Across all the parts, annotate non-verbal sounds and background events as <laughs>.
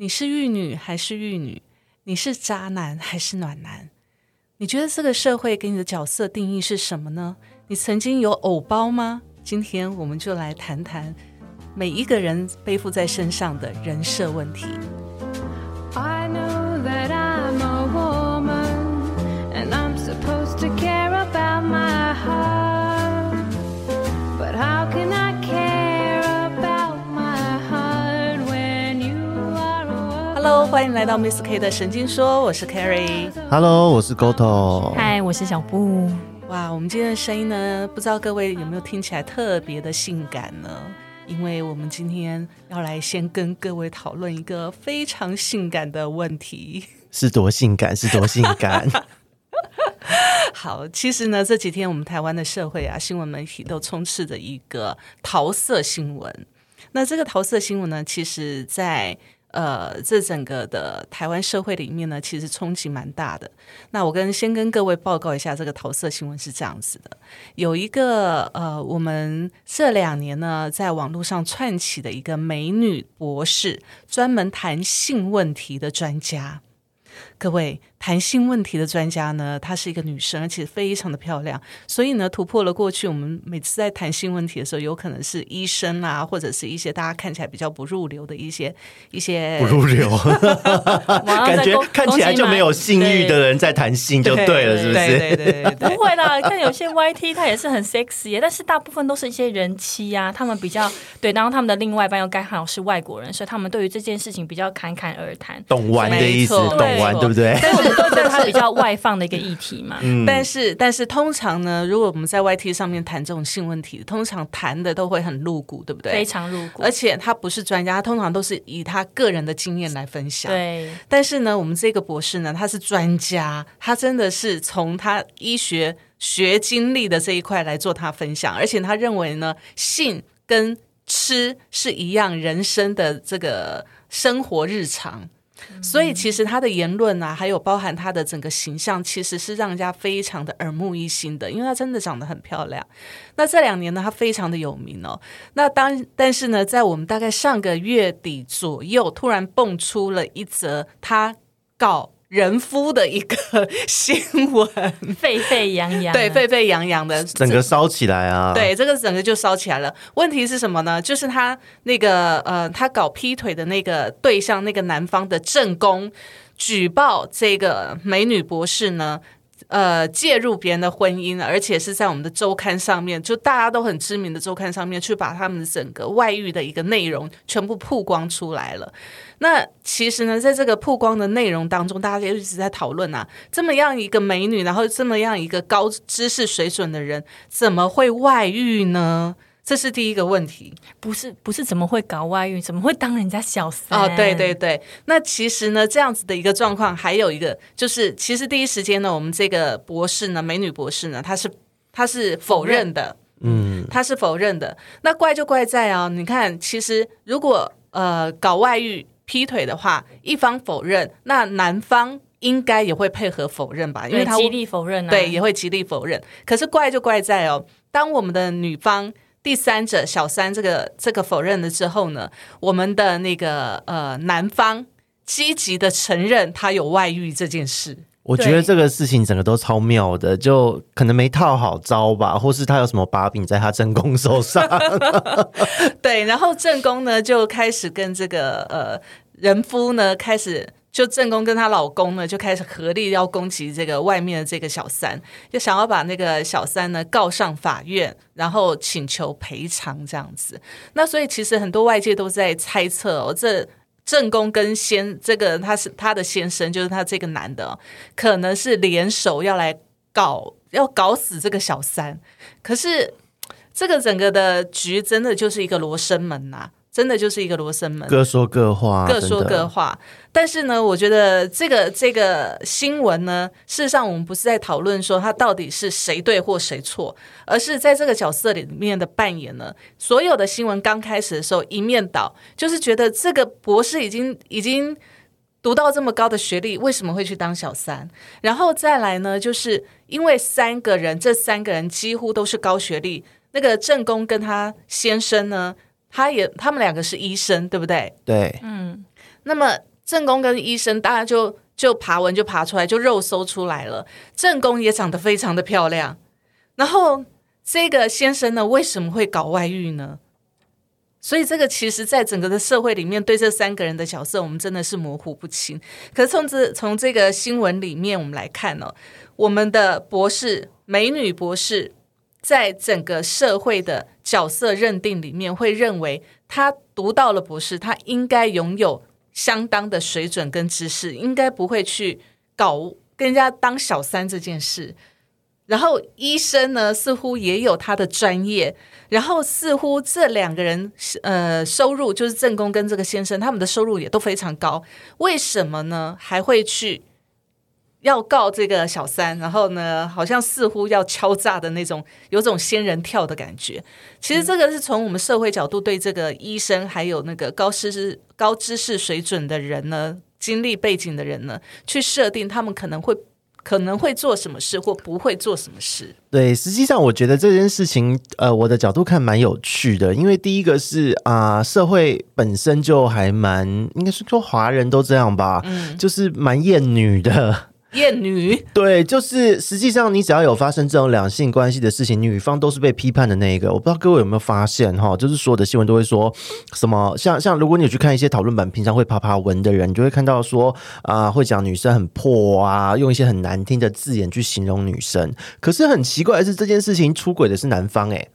你是玉女还是玉女？你是渣男还是暖男？你觉得这个社会给你的角色定义是什么呢？你曾经有偶包吗？今天我们就来谈谈每一个人背负在身上的人设问题。欢迎来到 Miss K 的神经说，我是 Carrie。Hello，我是 Goto。嗨，我是小布。哇，我们今天的声音呢，不知道各位有没有听起来特别的性感呢？因为我们今天要来先跟各位讨论一个非常性感的问题。是多性感，是多性感。<laughs> 好，其实呢，这几天我们台湾的社会啊，新闻媒体都充斥着一个桃色新闻。那这个桃色新闻呢，其实在呃这整个的台湾社会里面呢，其实冲击蛮大的。那我跟先跟各位报告一下，这个桃色新闻是这样子的：有一个呃，我们这两年呢，在网络上串起的一个美女博士，专门谈性问题的专家。各位谈性问题的专家呢，她是一个女生，而且非常的漂亮，所以呢，突破了过去我们每次在谈性问题的时候，有可能是医生啊，或者是一些大家看起来比较不入流的一些一些不入流，<laughs> 感觉看起来就没有性欲的人在谈性就对了，是不是？对对对对对不会啦，看有些 YT 他也是很 sexy，但是大部分都是一些人妻啊，他们比较对，然后他们的另外一半又刚好是外国人，所以他们对于这件事情比较侃侃而谈。懂玩的意思，懂玩对不对？所以我们都觉得它比较外放的一个议题嘛。<laughs> 嗯但是，但是通常呢，如果我们在 YT 上面谈这种性问题，通常谈的都会很露骨，对不对？非常露骨而，且他不是专家，他通常都是以他个人的经验来分享。。对，但是呢，我们这个博士呢，他是专家，他真的是从他医学学经历的这一块来做他分享，而且他认为呢，性跟吃是一样人生的这个生活日常。所以其实他的言论啊，还有包含他的整个形象，其实是让人家非常的耳目一新的，因为他真的长得很漂亮。那这两年呢，他非常的有名哦。那当但是呢，在我们大概上个月底左右，突然蹦出了一则他告人夫的一个 <laughs> 新闻，沸沸扬扬啊，对，沸沸扬扬的，<laughs> 整个烧起来啊！对，这个整个就烧起来了。问题是什么呢？就是他那个呃，他搞劈腿的那个对象，那个男方的正宫举报这个美女博士呢。呃，介入别人的婚姻，而且是在我们的周刊上面，就大家都很知名的周刊上面，去把他们的整个外遇的一个内容全部曝光出来了。那其实呢，在这个曝光的内容当中，大家就一直在讨论啊，这么样一个美女，然后这么样一个高知识水准的人，怎么会外遇呢？这是第一个问题不是不是怎么会搞外遇，怎么会当人家小三？哦，对对对。那其实呢，这样子的一个状况，还有一个就是，其实第一时间呢，我们这个博士呢，美女博士呢，她是她是否认的，嗯，她是否认的。那怪就怪在啊，你看，其实如果呃搞外遇、劈腿的话，一方否认，那男方应该也会配合否认吧，因为他极力否认啊，对也会极力否认。可是怪就怪在哦，当我们的女方。第三者小三这个这个否认了之后呢，我们的那个呃男方积极的承认他有外遇这件事。我觉得这个事情整个都超妙的，就可能没套好招吧，或是他有什么把柄在他正宫手上。<laughs> 对，然后正宫呢就开始跟这个呃人夫呢开始。就正宫跟她老公呢，就开始合力要攻击这个外面的这个小三，就想要把那个小三呢告上法院，然后请求赔偿这样子。那所以其实很多外界都在猜测哦，这正宫跟先这个他是他的先生，就是他这个男的、可能是联手要来搞要搞死这个小三。可是这个整个的局真的就是一个罗生门呐、真的就是一个罗生门。各说各话，各说各话。但是呢，我觉得这个这个新闻呢，事实上我们不是在讨论说他到底是谁对或谁错，而是在这个角色里面的扮演呢。所有的新闻刚开始的时候一面倒，就是觉得这个博士已经已经。读到这么高的学历，为什么会去当小三？然后再来呢，就是因为三个人，这三个人几乎都是高学历。那个正宫跟他先生呢，他也他们两个是医生，对不对？对，嗯，那么正宫跟医生，大家就就爬文就爬出来，就肉搜出来了。正宫也长得非常的漂亮，然后这个先生呢，为什么会搞外遇呢？所以这个其实，在整个的社会里面，对这三个人的角色，我们真的是模糊不清。可是从这从这个新闻里面，我们来看呢、我们的博士美女博士，在整个社会的角色认定里面，会认为他读到了博士，他应该拥有相当的水准跟知识，应该不会去搞跟人家当小三这件事。然后医生呢，似乎也有他的专业，然后似乎这两个人呃收入就是正宫跟这个先生他们的收入也都非常高，为什么呢？还会去要告这个小三，然后呢，好像似乎要敲诈的那种，有种仙人跳的感觉。其实这个是从我们社会角度对这个医生还有那个高知识、高知识水准的人呢，经历背景的人呢，去设定他们可能会。可能会做什么事，或不会做什么事。对，实际上我觉得这件事情，呃，我的角度看蛮有趣的，因为第一个是啊、社会本身就还蛮，应该是说华人都这样吧，就是蛮厌女的。厌女，对，就是实际上你只要有发生这种两性关系的事情，女方都是被批判的那一个。我不知道各位有没有发现哈，就是所有的新闻都会说什么，像像如果你有去看一些讨论版，平常会爬爬文的人，你就会看到说啊、会讲女生很破啊，用一些很难听的字眼去形容女生。可是很奇怪的是，这件事情出轨的是男方、欸，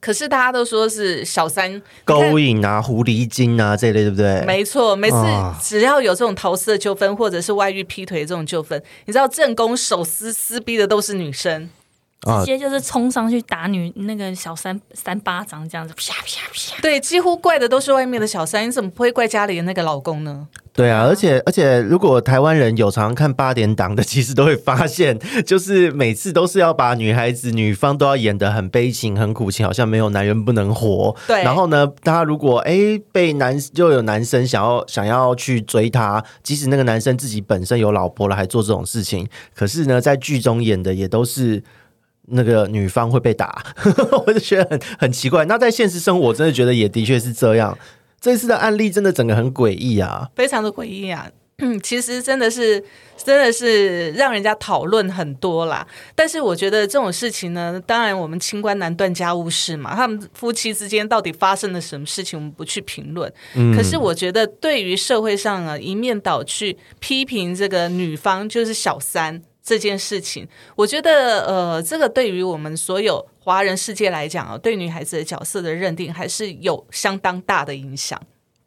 可是大家都说是小三勾引啊、狐狸精啊这一类，对不对？没错，每次啊只要有这种桃色纠纷，或者是外遇劈腿这种纠纷，你知道正宫手撕撕逼的都是女生，啊直接就是冲上去打女那个小三三巴掌，这样子啪啪啪。对，几乎怪的都是外面的小三，你怎么不会怪家里的那个老公呢？对啊，而且而且，如果台湾人有常常看八点档的，<laughs> 其实都会发现，就是每次都是要把女孩子女方都要演得很悲情、很苦情，好像没有男人不能活。对然后呢，他如果哎被男就有男生想要想要去追她，即使那个男生自己本身有老婆了，还做这种事情，可是呢，在剧中演的也都是。那个女方会被打，<laughs> 我就觉得很很奇怪。那在现实生活，我真的觉得也的确是这样。这次的案例真的整个很诡异啊！非常的诡异啊。嗯，<clears throat> 其实真的是，真的是让人家讨论很多啦。但是我觉得这种事情呢，当然我们清官难断家务事嘛，他们夫妻之间到底发生了什么事情，我们不去评论。可是我觉得，对于社会上啊一面倒去批评这个女方就是小三这件事情，我觉得呃，这个对于我们所有华人世界来讲啊，对女孩子的角色的认定还是有相当大的影响。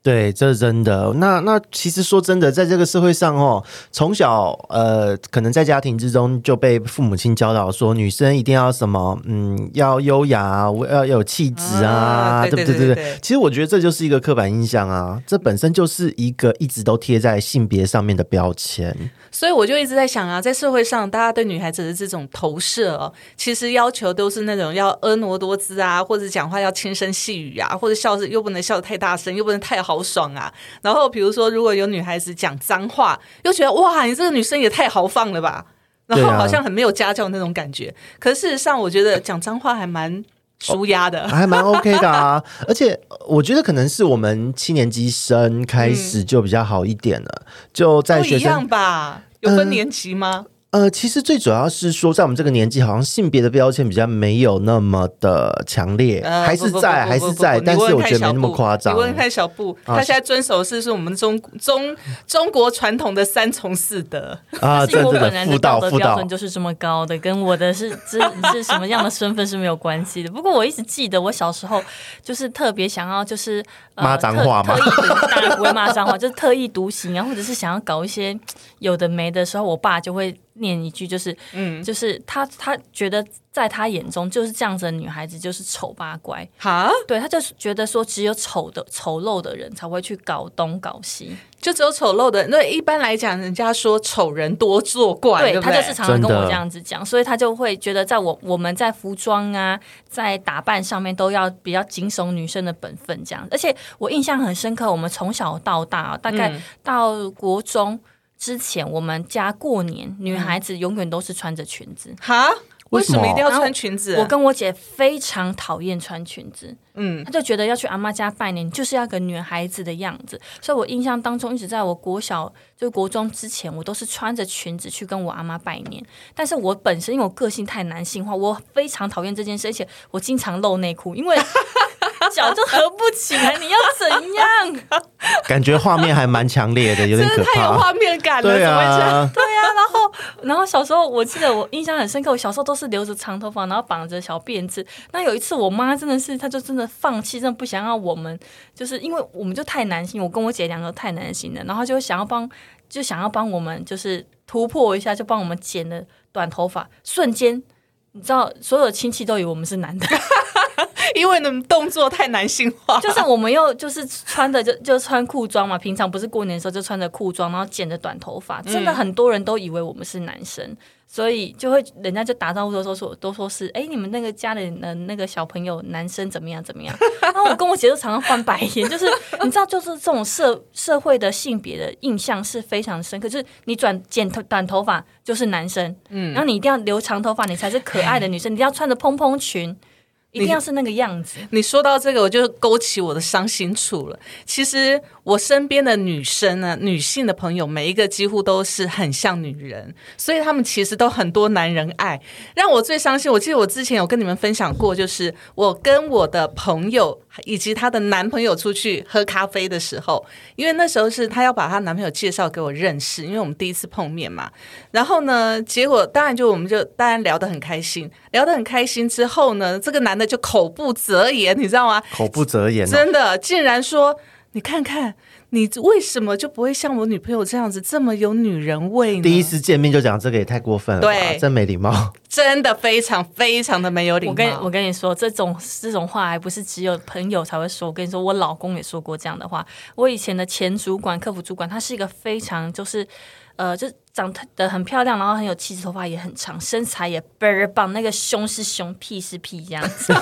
对，这是真的。那那其实说真的，在这个社会上哦，从小呃，可能在家庭之中就被父母亲教导说，女生一定要什么，嗯，要优雅，要要有气质啊，啊对对不对？对对对对其实我觉得这就是一个刻板印象啊，这本身就是一个一直都贴在性别上面的标签。所以我就一直在想啊，在社会上，大家对女孩子的这种投射哦，其实要求都是那种要婀娜多姿啊，或者讲话要轻声细语啊，或者笑是又不能笑得太大声，又不能太豪爽啊。然后比如说，如果有女孩子讲脏话，又觉得哇，你这个女生也太豪放了吧，然后好像很没有家教那种感觉。可是事实上，我觉得讲脏话还蛮舒压的。还蛮 OK 的啊，<laughs> 而且我觉得可能是我们七年级生开始就比较好一点了，就在学都一样生吧？有分年级吗？呃，其实最主要是说，在我们这个年纪，好像性别的标签比较没有那么的强烈，呃还是在，还是在，但是我觉得没那么夸张你。问看小布，啊他现在遵守的是是我们中中中国传统的三从四德。啊，是因为我真的辅本人的道德标准，就是这么高的，跟我的是是是什么样的身份是没有关系的。不过我一直记得，我小时候就是特别想要就是、呃、骂脏话吗特特意独当然不会骂脏话，就是特意独行啊，或者是想要搞一些有的没的时候，我爸就会念一句，就是嗯，就是他他觉得在他眼中就是这样子的女孩子就是丑八怪，哈，对他就是觉得说只有丑的丑陋的人才会去搞东搞西，就只有丑陋的。那一般来讲，人家说丑人多作怪，对？他就是常常跟我这样子讲，所以他就会觉得，在我我们在服装啊，在打扮上面都要比较谨守女生的本分这样。而且我印象很深刻，我们从小到大，大概嗯到国中之前，我们家过年女孩子永远都是穿着裙子。哈，为什么一定要穿裙子？我跟我姐非常讨厌穿裙子，嗯，他就觉得要去阿妈家拜年就是要个女孩子的样子，所以我印象当中一直在我国小就是国中之前，我都是穿着裙子去跟我阿妈拜年。但是我本身因为我个性太男性化，我非常讨厌这件事，而且我经常露内裤，因为 <laughs> 脚就合不起来，你要怎样？感觉画面还蛮强烈的，有点太有。画面感了，对？啊，对啊、然后然后小时候我记得我印象很深刻，我小时候都是留着长头发，然后绑着小辫子。那有一次我妈真的是，她就真的放弃，真的不想要我们，就是因为我们就太男性，我跟我姐两个太男性了，然后就想要帮，就想要帮我们就是突破一下，就帮我们剪了短头发，瞬间。你知道，所有亲戚都以为我们是男的，<laughs> 因为你们动作太男性化，就是我们又就是穿的就就穿裤装嘛，平常不是过年的时候就穿着裤装，然后剪着短头发，真的很多人都以为我们是男生，所以就会人家就打招呼的时候说都说是哎、你们那个家里的那个小朋友男生怎么样怎么样，<laughs> 然后我跟我姐就常常翻白眼，就是你知道就是这种社社会的性别的印象是非常深刻，就是你转剪头短头发就是男生，嗯，然后你一定要留长头发你才是可爱的女生，你一定要穿着蓬蓬裙。一定要是那个样子，你说到这个，我就勾起我的伤心处了。其实我身边的女生呢，女性的朋友，每一个几乎都是很像女人，所以她们其实都很多男人爱。让我最伤心，我记得我之前有跟你们分享过，就是我跟我的朋友以及她的男朋友出去喝咖啡的时候，因为那时候是她要把她男朋友介绍给我认识，因为我们第一次碰面嘛。然后呢，结果当然就我们就当然聊得很开心，聊得很开心之后呢，这个男的就口不择言，你知道吗？口不择言、哦。真的，竟然说你看看你为什么就不会像我女朋友这样子这么有女人味呢？第一次见面就讲这个也太过分了吧，对真没礼貌。真的非常非常的没有礼貌。我跟我跟你说，这种这种话还不是只有朋友才会说。我跟你说，我老公也说过这样的话。我以前的前主管、客服主管，他是一个非常就是呃，就长得很漂亮，然后很有气质，头发也很长，身材也倍儿棒，那个胸是胸，屁是屁这样子。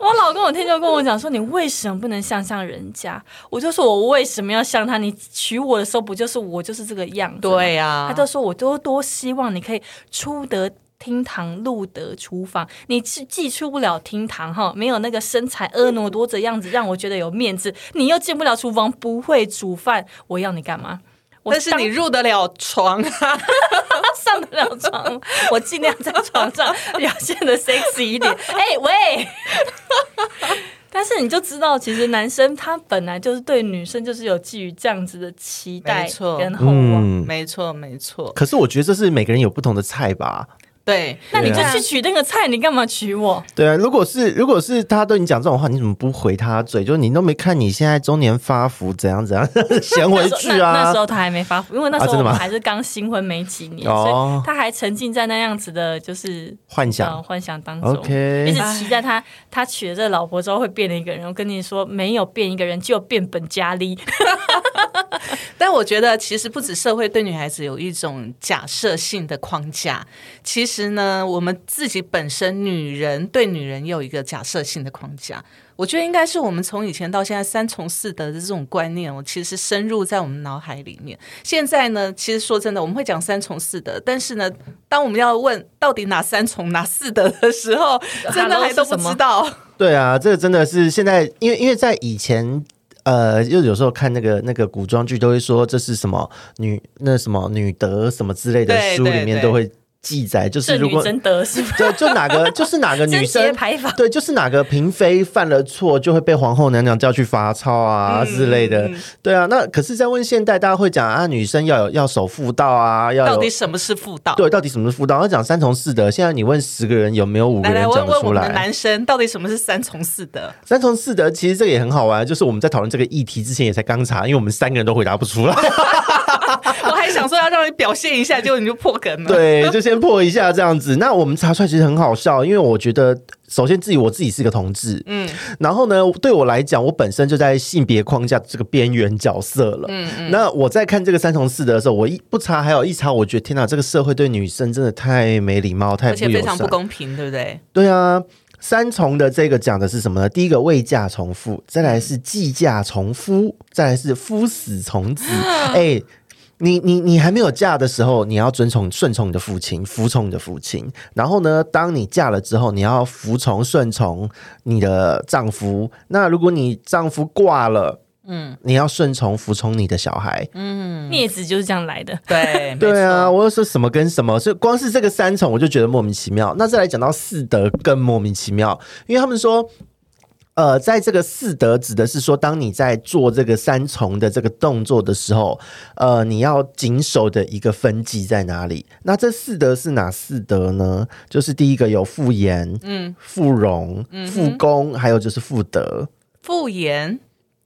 我老公有天就跟我讲说：“你为什么不能像像人家？”我就说：“我为什么要像他？你娶我的时候不就是我就是这个样子？”对呀、他就说：“我多多希望你可以出得厅堂，入得厨房。你是既出不了厅堂哈，没有那个身材婀娜多姿的样子，让我觉得有面子。你又进不了厨房，不会煮饭，我要你干嘛？我但是你入得了床啊，<laughs> 上得了床，我尽量在床上 <laughs> 表现的 sexy 一点。哎、喂！但是你就知道，其实男生他本来就是对女生就是有寄予这样子的期待没错跟厚望。嗯，没错没错，可是我觉得这是每个人有不同的菜吧。对。那你就去娶那个菜，你干嘛娶我？对啊，如果是如果是他对你讲这种话，你怎么不回他嘴？就是你都没看你现在中年发福怎样怎样，<laughs> 先回去那那啊时。候他还没发福，因为那时候我们还是刚新婚没几年，哦所以他还沉浸在那样子的，就是幻想呃幻想当中。OK 一直期待他他娶了这个老婆之后会变了一个人。我跟你说，没有变一个人，就变本加厉。<laughs> 但我觉得，其实不止社会对女孩子有一种假设性的框架，其实呢，我们自己本身女人对女人有一个假设性的框架。我觉得应该是我们从以前到现在三从四德的这种观念，我其实深入在我们脑海里面。现在呢，其实说真的，我们会讲三从四德，但是呢，当我们要问到底哪三从哪四德的时候，<laughs> 真的还都不知道。对啊，这个真的是现在，因为因为在以前。呃，又有时候看那个那个古装剧，都会说这是什么女那什么女德什么之类的书里面都会记载，就是如果真得是吧？就就哪个 <laughs> 就是哪个女生。对，就是哪个嫔妃犯了错，就会被皇后娘娘叫去罚抄啊、之类的。对啊，那可是，在问现代，大家会讲啊，女生要有要守妇道啊，要到底什么是妇道？对，到底什么是妇道？要讲三从四德。现在你问十个人，有没有五个人讲得出问问我们的来？男生，到底什么是三从四德？三从四德其实这个也很好玩，就是我们在讨论这个议题之前也才刚查，因为我们三个人都回答不出来。<laughs> 想说要让你表现一下，结果你就破梗了。对，就先破一下这样子。那我们查出来其实很好笑，因为我觉得。首先，自己我自己是个同志，嗯，然后呢，对我来讲，我本身就在性别框架这个边缘角色了，嗯嗯。那我在看这个三从四德的时候，我一不查，还有一查，我觉得天哪，这个社会对女生真的太没礼貌，太非常不公平，对不对？对啊，三重的这个讲的是什么呢？第一个未嫁从父，再来是继嫁从夫，再来是夫死从子。<gasps> 哎、你你你还没有嫁的时候，你要遵从顺从你的父亲，服从你的父亲。然后呢，当你嫁了之后，你要服从顺从你的丈夫。那如果你丈夫挂了，嗯，你要顺从服从你的小孩。嗯镊子就是这样来的。对 <laughs> 对啊，我又说什么跟什么，所以光是这个三重我就觉得莫名其妙。那再来讲到四德更莫名其妙，因为他们说。呃，在这个四德指的是说，当你在做这个三重的这个动作的时候，呃，你要谨守的一个分际在哪里？那这四德是哪四德呢？就是第一个有妇言、嗯，妇容、妇功，还有就是妇德。复言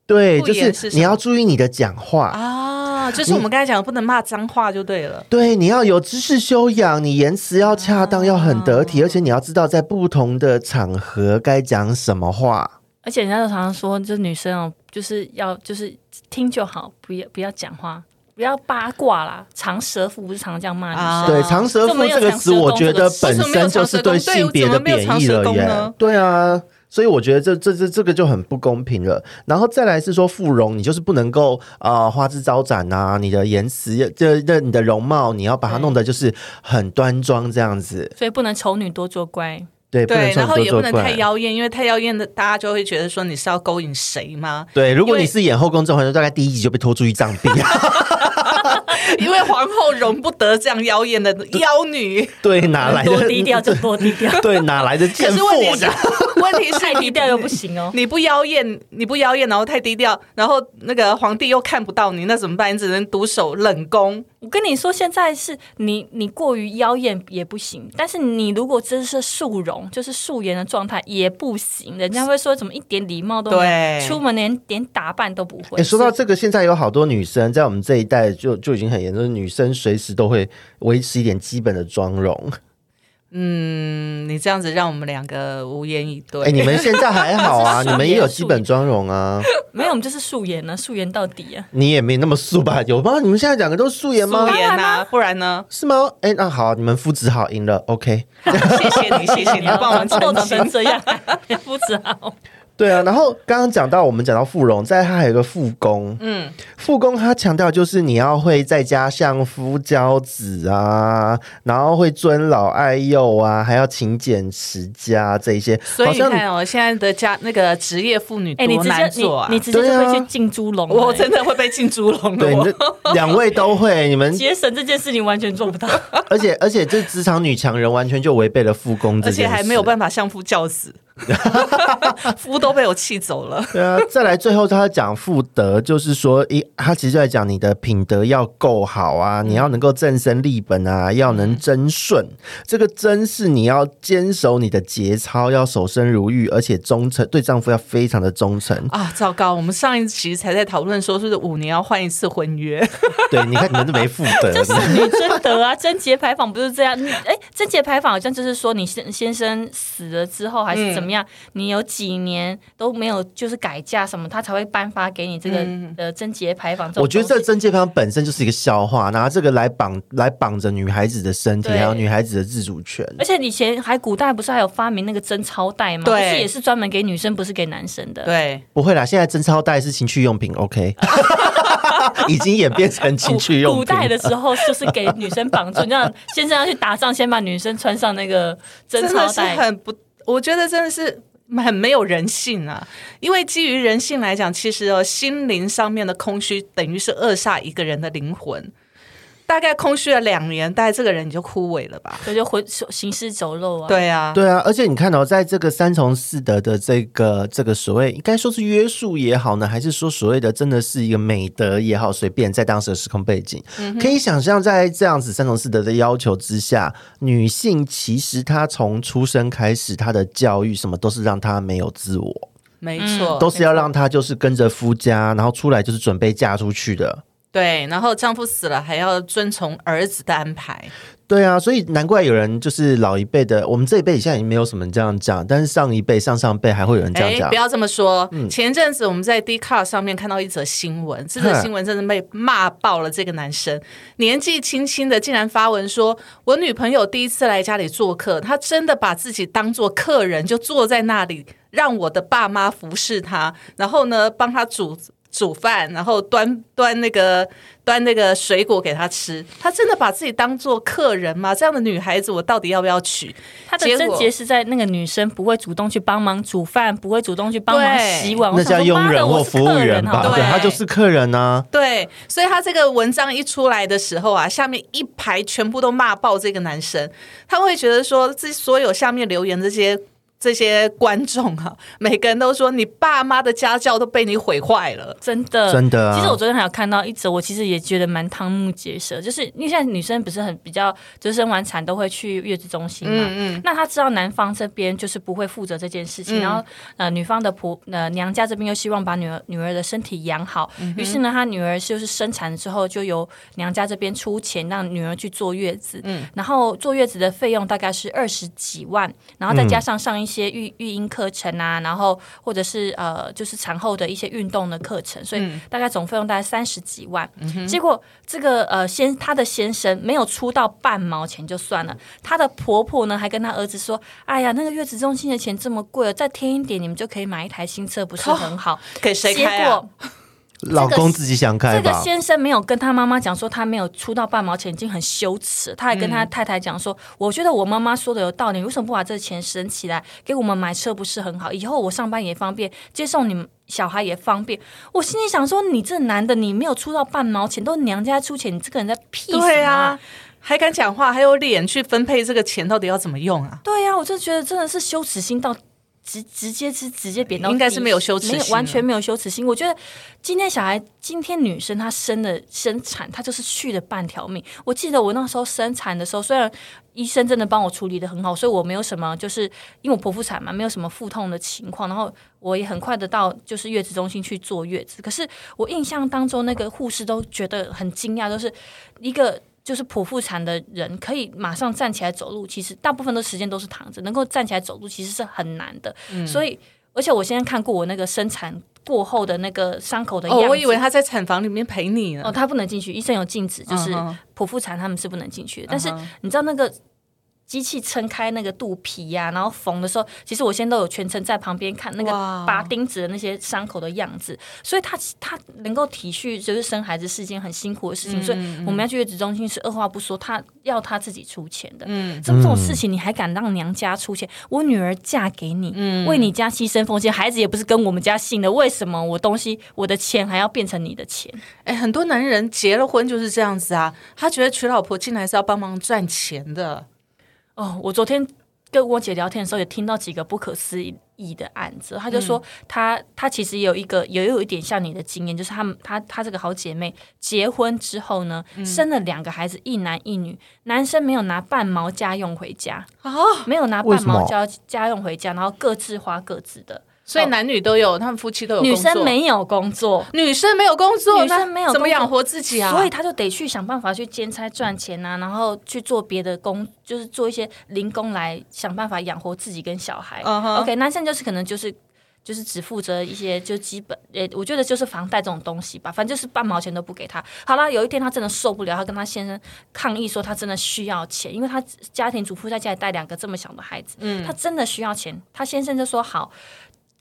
对，就是你要注意你的讲话。啊，就是我们刚才讲的，不能骂脏话就对了。对，你要有知识修养，你言辞要恰当，要很得体，而且你要知道在不同的场合该讲什么话。而且人家都常常说，就是女生哦，就是要就是听就好，不要不要讲话，不要八卦啦。长舌妇不是常常这样骂女生？啊对，长舌妇这个词，我觉得本身就是对性别的贬义了耶。对啊，所以我觉得这这这这个就很不公平了。然后再来是说富容，你就是不能够啊、呃花枝招展呐、你的言辞，这这你的容貌，你要把它弄得就是很端庄这样子。所以不能丑女多作怪。对，不对，然后也不能太妖艳，因为太妖艳的，大家就会觉得说你是要勾引谁吗？对，如果你是演《后宫甄嬛传》，大概第一集就被拖出去杖毙。<laughs> 因为皇后容不得这样妖艳的妖女。<laughs> 对，哪来的 <laughs> 多低调就多低调，对，哪来的可贱妇是问题是这样？，问题是你太低调又不行哦。你不妖艳，你不妖艳，然后太低调，然后那个皇帝又看不到你，那怎么办？你只能独守冷宫。我跟你说，现在是你你过于妖艳也不行，但是你如果真是素容，就是素颜的状态也不行，人家会说怎么一点礼貌都没有，出门连点打扮都不会。哎、说到这个，现在有好多女生在我们这一代就就已经很严重，女生随时都会维持一点基本的妆容。嗯，你这样子让我们两个无言以对。哎、你们现在还好啊，<laughs> 你们也有基本妆容啊，没有，我们就是素颜呢，素颜到底啊。你也没那么素吧？有吗？你们现在两个都是素颜吗素？颜啊、不然呢？是吗？哎、那好，你们肤质好，赢了，OK。谢谢你，谢谢你 <laughs> 帮我们痘澄清长成。这样，<laughs> 肤质好。对啊，然后刚刚讲到我们讲到富荣，在它还有一个富工，嗯，妇功它强调就是你要会在家相夫教子啊，然后会尊老爱幼啊，还要勤俭持家这一些，所以你看哦，现在的家那个职业妇女哎、你多直接难做啊！你你直接就会去进猪笼了、我真的会被进猪笼的对，两位都会，你们节省这件事情完全做不到。<laughs> 而且而且这职场女强人完全就违背了富工这而件事，且还没有办法相夫教子，<laughs> 夫都被我气走了。对啊，再来最后他讲妇德，就是说一他其实就在讲你的品德要够好啊，你要能够正身立本啊，要能贞顺。这个贞是你要坚守你的节操，要守身如玉，而且忠诚，对丈夫要非常的忠诚。啊，糟糕！我们上一期才在讨论说，是不是五年要换一次婚约？<laughs> 对，你看你们都没妇德，就是女贞德啊，贞节牌坊不是这样？你哎，贞节牌坊好像就是说你先先生死了之后还是怎么样，你有几年都没有就是改嫁什么，他才会颁发给你这个、呃贞节牌坊我觉得这贞节牌坊本身就是一个笑话，拿这个来绑来绑着女孩子的身体，还有女孩子的自主权。而且以前还古代不是还有发明那个贞操带吗？对是也是专门给女生，不是给男生的。对，不会啦，现在贞操带是情趣用品，OK，<laughs> 已经演变成情趣用品。古代的时候就是给女生绑住，让先生要去打仗，先把女生穿上那个贞真的是操带。很不，我觉得真的是。很没有人性啊！因为基于人性来讲，其实哦，心灵上面的空虚等于是扼杀一个人的灵魂。大概空虚了两年，大概这个人你就枯萎了吧？所以就回行尸走肉啊。，对啊，对啊，而且你看哦，在这个三从四德的这个这个所谓，应该说是约束也好呢，还是说所谓的真的是一个美德也好，随便在当时的时空背景，可以想象在这样子三从四德的要求之下，女性其实她从出生开始，她的教育什么都是让她没有自我，没错，都是要让她就是跟着夫家，然后出来就是准备嫁出去的。对，然后丈夫死了还要遵从儿子的安排。对啊，所以难怪有人就是老一辈的，我们这一辈现在已经没有什么这样讲，但是上一辈、上上辈还会有人这样讲哎不。要这么说。前阵子我们在 d c a r 上面看到一则新闻，这则新闻真的被骂爆了。这个男生年纪轻轻的，竟然发文说：“我女朋友第一次来家里做客，她真的把自己当做客人，就坐在那里，让我的爸妈服侍她，然后呢，帮她煮。”煮饭，然后端端那个端那个水果给他吃。他真的把自己当做客人吗？这样的女孩子，我到底要不要娶？他的症结是在那个女生不会主动去帮忙煮饭，不会主动去帮忙洗碗。那叫佣人或服务员吧？对，对他就是客人啊。对，所以他这个文章一出来的时候啊，下面一排全部都骂爆这个男生，他会觉得说，这所有下面留言这些这些观众啊，每个人都说你爸妈的家教都被你毁坏了。真的，真的啊。其实我昨天还有看到一则，我其实也觉得蛮瞠目结舌，就是因为现在女生不是很比较，就是生完产都会去月子中心嘛。嗯嗯，那她知道男方这边就是不会负责这件事情，嗯。然后呃女方的婆呃娘家这边又希望把女儿女儿的身体养好，嗯于是呢，她女儿就是生产之后就由娘家这边出钱让女儿去坐月子，嗯。然后坐月子的费用大概是二十几万，然后再加上上一些育育婴课程啊，然后或者是呃就是产后的一些运动的课程，所以大概总费用大概三十几万。结果这个呃先她的先生没有出到半毛钱就算了，她的婆婆呢还跟她儿子说：“哎呀，那个月子中心的钱这么贵，再添一点你们就可以买一台新车，不是很好？” <laughs> 给谁结开啊果？老公自己想开这个？先生没有跟他妈妈讲说他没有出到半毛钱，已经很羞耻。他还跟他太太讲说：“我觉得我妈妈说的有道理，为什么不把这钱省起来给我们买车？不是很好？以后我上班也方便，接送你们小孩也方便。”我心里想说：“你这男的，你没有出到半毛钱，都娘家出钱，你这个人在屁什么对啊，还敢讲话，还有脸去分配这个钱，到底要怎么用啊？对呀、我就觉得真的是羞耻心到直直接是直接贬到应该是没有羞耻没有心完全没有羞耻心。我觉得今天小孩，今天女生她生的生产，她就是去了半条命。我记得我那时候生产的时候，虽然医生真的帮我处理的很好，所以我没有什么，就是因为我剖腹产嘛，没有什么腹痛的情况，然后我也很快的到就是月子中心去坐月子。可是我印象当中，那个护士都觉得很惊讶，都是一个。就是剖腹产的人可以马上站起来走路，其实大部分的时间都是躺着，能够站起来走路其实是很难的。嗯所以，而且我现在看过我那个生产过后的那个伤口的样哦，我以为他在产房里面陪你呢。哦，他不能进去，医生有禁止，就是剖腹产他们是不能进去的。但是你知道那个机器撑开那个肚皮呀、然后缝的时候，其实我现在都有全程在旁边看那个拔钉子的那些伤口的样子，所以他他能够体恤，就是生孩子是一件很辛苦的事情，所以我们要去月子中心是二话不说，他要他自己出钱的。嗯这这种事情你还敢让娘家出钱？我女儿嫁给你，为你家牺牲奉献，孩子也不是跟我们家姓的，为什么我东西我的钱还要变成你的钱？哎，很多男人结了婚就是这样子啊，他觉得娶老婆进来是要帮忙赚钱的。哦，我昨天跟我姐聊天的时候，也听到几个不可思议的案子。她就说她，她其实也有一个，也有一点像你的经验，就是她们她她这个好姐妹结婚之后呢，生了两个孩子，一男一女，男生没有拿半毛家用回家，啊，没有拿半毛家家用回家，然后各自花各自的。所以男女都有，他们夫妻都有工女。生没有工作，女生没有工作，女生没有怎么养活自己啊？所以他就得去想办法去兼差赚钱啊，然后去做别的工，就是做一些零工来想办法养活自己跟小孩。OK，男生就是可能就是。就是只负责一些就基本，呃，我觉得就是房贷这种东西吧，反正就是半毛钱都不给他。好了，有一天他真的受不了，他跟他先生抗议说他真的需要钱，因为他家庭主妇在家里带两个这么小的孩子，他真的需要钱。他先生就说好，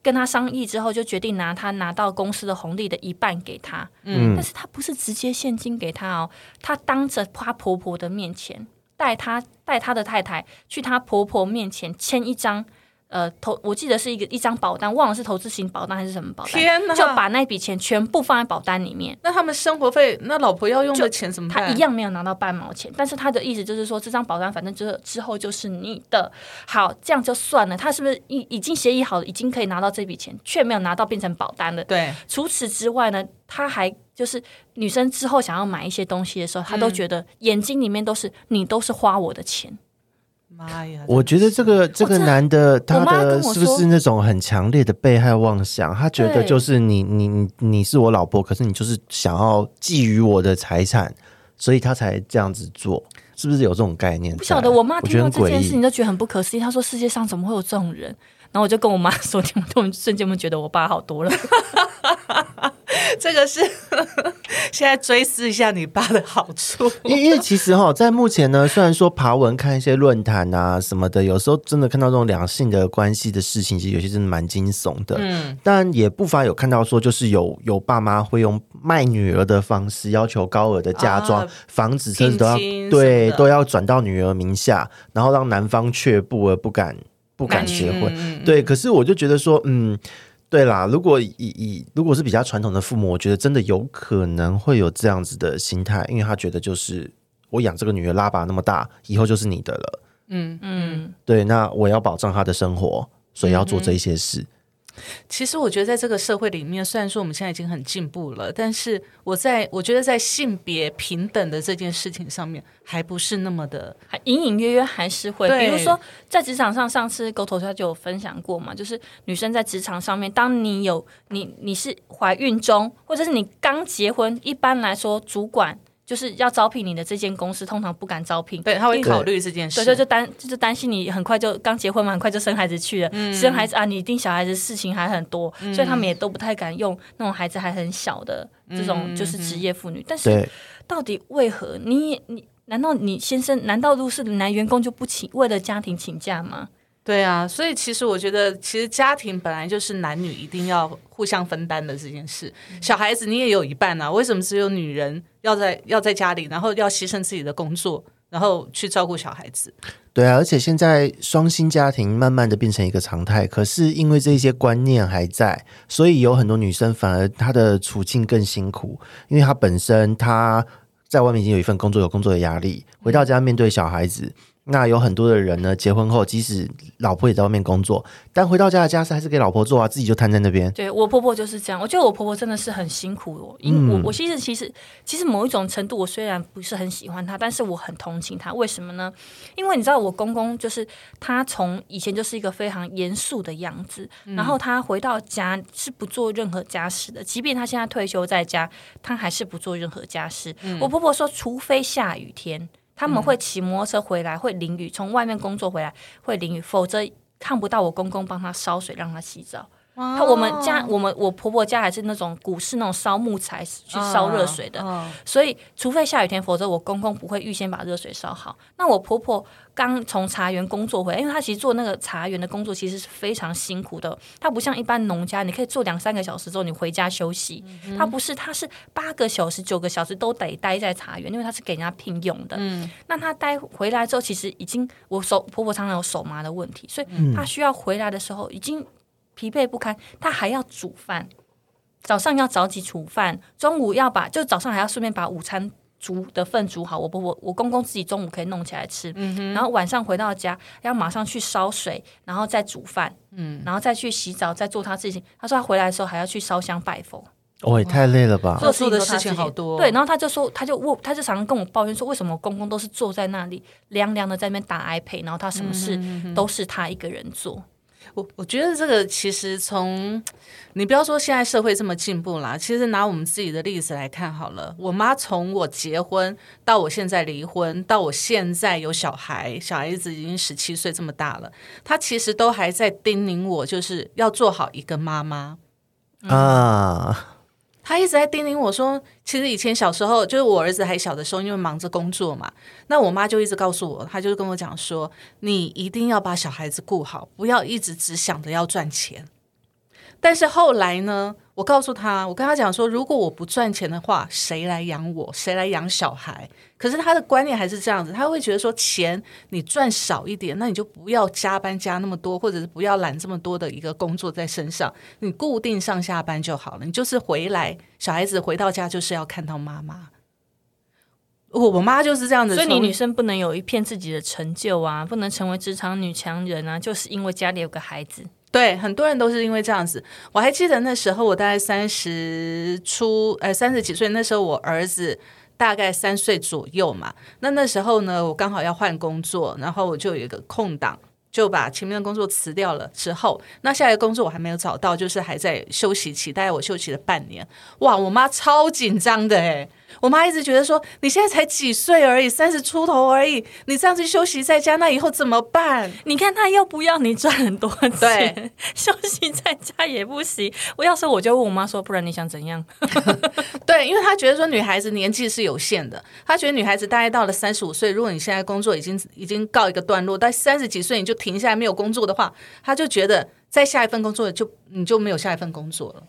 跟他商议之后就决定拿他拿到公司的红利的一半给他，嗯但是他不是直接现金给他哦，他当着她婆婆的面前，带她带她的太太去她婆婆面前签一张。呃，投我记得是一个一张保单，忘了是投资型保单还是什么保单，天哪就把那笔钱全部放在保单里面。那他们生活费，那老婆要用的钱怎么办？他一样没有拿到半毛钱，但是他的意思就是说，这张保单反正就是之后就是你的。好，这样就算了。他是不是已已经协议好了，已经可以拿到这笔钱，却没有拿到变成保单了？对，除此之外呢，他还就是女生之后想要买一些东西的时候，他都觉得眼睛里面都是你都是花我的钱。妈呀！我觉得这个这个男的他的是不是那种很强烈的被害妄想？他觉得就是你你你你是我老婆，可是你就是想要觊觎我的财产，所以他才这样子做，是不是有这种概念？不晓得我妈听到这件事情。都觉得很不可思议，她说世界上怎么会有这种人？然后我就跟我妈 <laughs> 说，我突然瞬间我们觉得我爸好多了。<laughs> 这个是 <laughs> 现在追思一下你爸的好处。因为因为其实哈，在目前呢，虽然说爬文看一些论坛啊什么的，有时候真的看到这种两性的关系的事情，其实有些真的蛮惊悚的。嗯，但也不乏有看到说，就是有有爸妈会用卖女儿的方式，要求高额的嫁妆、啊房子、车子都要对都要转到女儿名下，然后让男方却步而不敢不敢结婚。嗯对，可是我就觉得说，嗯。对啦，如果以以如果是比较传统的父母，我觉得真的有可能会有这样子的心态，因为他觉得就是我养这个女儿拉拔那么大，以后就是你的了。嗯嗯，对，那我要保障她的生活，所以要做这一些事。其实我觉得在这个社会里面，虽然说我们现在已经很进步了，但是我在我觉得在性别平等的这件事情上面，还不是那么的还隐隐约约还是会，比如说在职场上，上次狗头他就有分享过嘛，就是女生在职场上面，当你有你你是怀孕中，或者是你刚结婚，一般来说主管就是要招聘你的这间公司，通常不敢招聘，对他会考虑这件事。对就，就担就担心你很快就刚结婚嘛，很快就生孩子去了，嗯生孩子啊，你一定小孩子事情还很多，所以他们也都不太敢用那种孩子还很小的这嗯种就是职业妇女。但是，到底为何你你难道你先生难道如果是男员工就不请为了家庭请假吗？对啊，所以其实我觉得，其实家庭本来就是男女一定要互相分担的这件事。小孩子你也有一半啊，为什么只有女人要在要在家里，然后要牺牲自己的工作，然后去照顾小孩子？对啊，而且现在双薪家庭慢慢的变成一个常态，可是因为这些观念还在，所以有很多女生反而她的处境更辛苦，因为她本身她在外面已经有一份工作，有工作的压力，回到家面对小孩子。那有很多的人呢，结婚后即使老婆也在外面工作，但回到家的家事还是给老婆做啊，自己就瘫在那边。对我婆婆就是这样，我觉得我婆婆真的是很辛苦哦。因我我其实其实其实某一种程度，我虽然不是很喜欢她，但是我很同情她。为什么呢？因为你知道，我公公就是他从以前就是一个非常严肃的样子，然后他回到家是不做任何家事的，即便他现在退休在家，他还是不做任何家事。我婆婆说，除非下雨天。他们会骑摩托车回来，会淋雨；从外面工作回来会淋雨，否则看不到我公公帮他烧水让他洗澡。他我们家我们我婆婆家还是那种古式那种烧木材去烧热水的，嗯所以除非下雨天，否则我公公不会预先把热水烧好。那我婆婆刚从茶园工作回来，因为她其实做那个茶园的工作其实是非常辛苦的，她不像一般农家，你可以做两三个小时之后你回家休息，她不是，她是八个小时、九个小时都得待在茶园，因为她是给人家聘用的。那她待回来之后，其实已经我手婆婆常常有手麻的问题，所以她需要回来的时候已经疲惫不堪，他还要煮饭。早上要早起煮饭，中午要把就早上还要顺便把午餐煮的份煮好。我婆婆我公公自己中午可以弄起来吃，然后晚上回到家要马上去烧水，然后再煮饭，嗯，然后再去洗澡，再做他自己。他说他回来的时候还要去烧香拜佛，哦，也太累了吧！做做的事情好多对，然后他就说，他就问，他就常常跟我抱怨说，为什么公公都是坐在那里凉凉的在那边打 iPad，然后他什么事都是他一个人做。我我觉得这个其实从你不要说现在社会这么进步啦，其实拿我们自己的例子来看好了。我妈从我结婚到我现在离婚，到我现在有小孩，小孩子已经十七岁这么大了，她其实都还在叮咛我，就是要做好一个妈妈。啊，他一直在叮咛我说，其实以前小时候，就是我儿子还小的时候，因为忙着工作嘛，那我妈就一直告诉我，她就跟我讲说，你一定要把小孩子顾好，不要一直只想着要赚钱。但是后来呢，我告诉他，我跟他讲说，如果我不赚钱的话，谁来养我？谁来养小孩？可是他的观念还是这样子，他会觉得说，钱你赚少一点，那你就不要加班加那么多，或者是不要揽这么多的一个工作在身上，你固定上下班就好了。你就是回来，小孩子回到家就是要看到妈妈。我我妈就是这样子，所以你女生不能有一片自己的成就啊，不能成为职场女强人啊，就是因为家里有个孩子。对，很多人都是因为这样子。我还记得那时候，我大概三十出，呃，三十几岁，那时候我儿子大概三岁左右嘛。那那时候呢，我刚好要换工作，然后我就有一个空档，就把前面的工作辞掉了。之后，那下一个工作我还没有找到，就是还在休息期，大概我休息了半年。哇，我妈超紧张的诶。我妈一直觉得说，你现在才几岁而已，三十出头而已，你这样子休息在家，那以后怎么办？你看他又不要你赚很多钱对，<laughs> 休息在家也不行。我要是我就问我妈说，不然你想怎样？<laughs> <laughs> 对，觉得说女孩子年纪是有限的，他觉得女孩子大概到了三十五岁，如果你现在工作已经已经告一个段落，到三十几岁你就停下来没有工作的话，他就觉得再下一份工作就你就没有下一份工作了。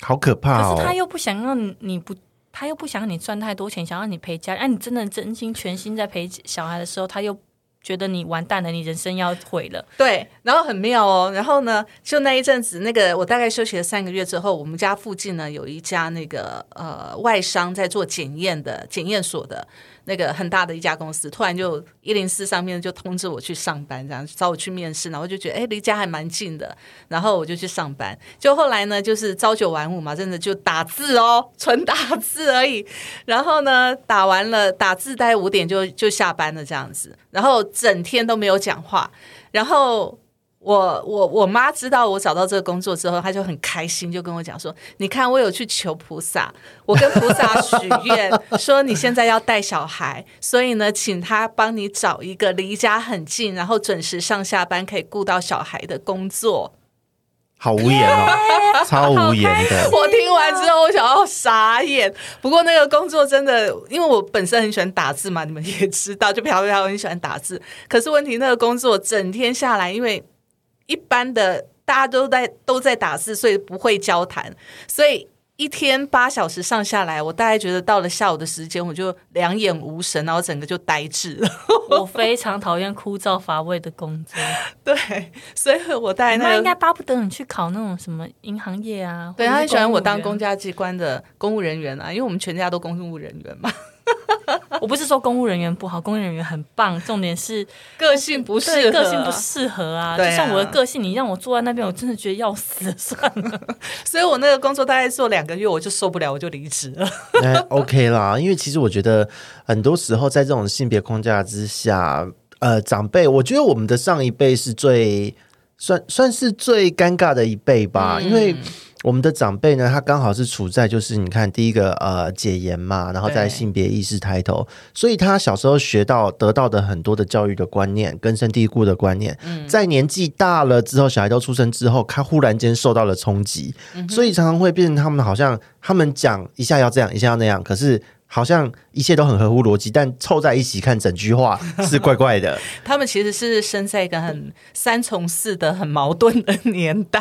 好可怕哦！可是他又不想让你你不，他又不想让你赚太多钱，想让你陪家。哎、你真的真心全心在陪小孩的时候，他又觉得你完蛋了，你人生要毁了。对，然后很妙哦。然后呢，就那一阵子，那个我大概休息了三个月之后，我们家附近呢有一家那个呃外商在做检验的检验所的那个很大的一家公司，突然就一零四上面就通知我去上班，这样找我去面试，然后就觉得哎离家还蛮近的，然后我就去上班。就后来呢，就是朝九晚五嘛，真的就打字哦，纯打字而已。然后呢，打完了打字大概五点就就下班了这样子，然后整天都没有讲话，然后。我我我妈知道我找到这个工作之后，她就很开心，就跟我讲说：“你看，我有去求菩萨，我跟菩萨许愿，<laughs> 说你现在要带小孩，所以呢，请他帮你找一个离家很近，然后准时上下班，可以顾到小孩的工作。好无言哦，超无言的。我听完之后，我想要傻眼。不过那个工作真的，因为我本身很喜欢打字嘛，你们也知道，就飘飘很喜欢打字。可是问题，那个工作整天下来，因为一般的大家都在都在打字，所以不会交谈，所以一天八小时上下来，我大概觉得到了下午的时间，我就两眼无神，然后整个就呆滞了。<laughs> 我非常讨厌枯燥乏味的工作。<laughs> 对，所以我大概那应。该巴不得你去考那种什么银行业啊。对，他很喜欢我当公家机关的公务人员啊，因为我们全家都公务人员嘛，<laughs> 我不是说公务人员不好，公务人员很棒，重点是个性不适合，个性不适合啊。啊就像我的个性，你让我坐在那边，我真的觉得要死了算了。<laughs> 所以我那个工作大概做两个月，我就受不了，我就离职了。那 <laughs> OK 啦，因为其实我觉得很多时候在这种性别框架之下，呃，长辈，我觉得我们的上一辈是最算算是最尴尬的一辈吧，因为。我们的长辈呢，他刚好是处在就是你看第一个呃解严嘛，然后在性别意识抬头，所以他小时候学到得到的很多的教育的观念，根深蒂固的观念，在年纪大了之后，小孩都出生之后，他忽然间受到了冲击，所以常常会变成他们好像他们讲一下要这样，一下要那样，可是好像一切都很合乎逻辑，但凑在一起看整句话 <laughs> 是怪怪的。他们其实是生在一个很三从四的很矛盾的年代。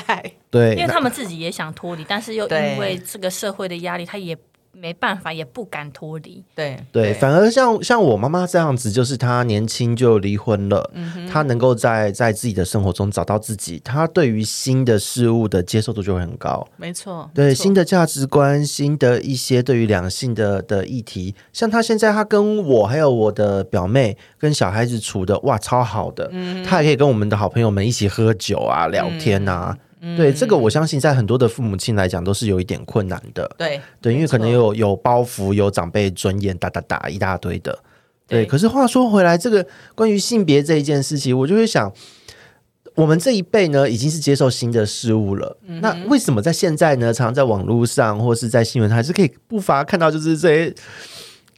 对，因为他们自己也想脱离，但是又因为这个社会的压力，他也没办法，也不敢脱离。对对，反而像像我妈妈这样子，就是她年轻就离婚了，嗯她能够在在自己的生活中找到自己，她对于新的事物的接受度就会很高。没错，对错新的价值观、新的一些对于两性的的议题，像她现在，她跟我还有我的表妹跟小孩子处的哇超好的，嗯她还可以跟我们的好朋友们一起喝酒啊、聊天啊。嗯对这个，我相信在很多的父母亲来讲都是有一点困难的。对对，因为可能有有包袱、有长辈尊严，哒哒哒一大堆的。对，对可是话说回来，这个关于性别这一件事情，我就会想，我们这一辈呢，已经是接受新的事物了。嗯那为什么在现在呢，常常在网络上或是在新闻，还是可以不乏看到就是这些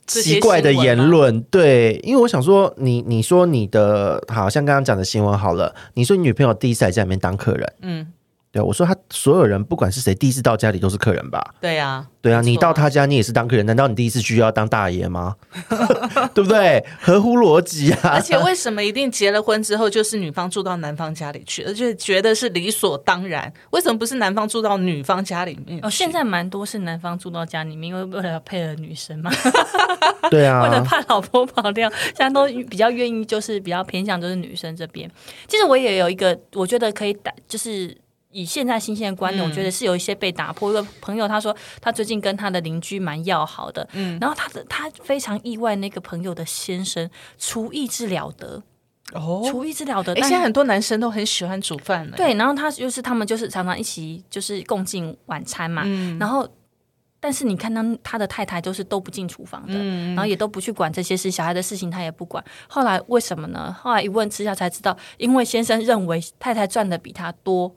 奇怪的言论？对，因为我想说你，你说你的，好像刚刚讲的新闻好了，你说你女朋友第一次来家里面当客人，嗯，对我说他所有人不管是谁，第一次到家里都是客人吧？对啊，对啊，你到他家你也是当客人，难道你第一次去就要当大爷吗？<laughs> 对不对？合乎逻辑啊！而且为什么一定结了婚之后就是女方住到男方家里去，而且觉得是理所当然？为什么不是男方住到女方家里面？哦，现在蛮多是男方住到家里面，因为为了要配合女生嘛，<laughs> 对啊为了啊，怕老婆跑掉，现在都比较愿意，就是比较偏向就是女生这边。其实我也有一个，我觉得可以打，就是。以现在新鲜的观念，嗯我觉得是有一些被打破。一个朋友他说，他最近跟他的邻居蛮要好的，嗯，然后他的他非常意外，那个朋友的先生厨艺之了得，哦，厨艺之了得。现在很多男生都很喜欢煮饭呢。对，然后他就是他们就是常常一起就是共进晚餐嘛，嗯然后但是你看他他的太太就是都不进厨房的，嗯然后也都不去管这些事，小孩的事情他也不管。后来为什么呢？后来一问之下才知道，因为先生认为太太赚的比他多。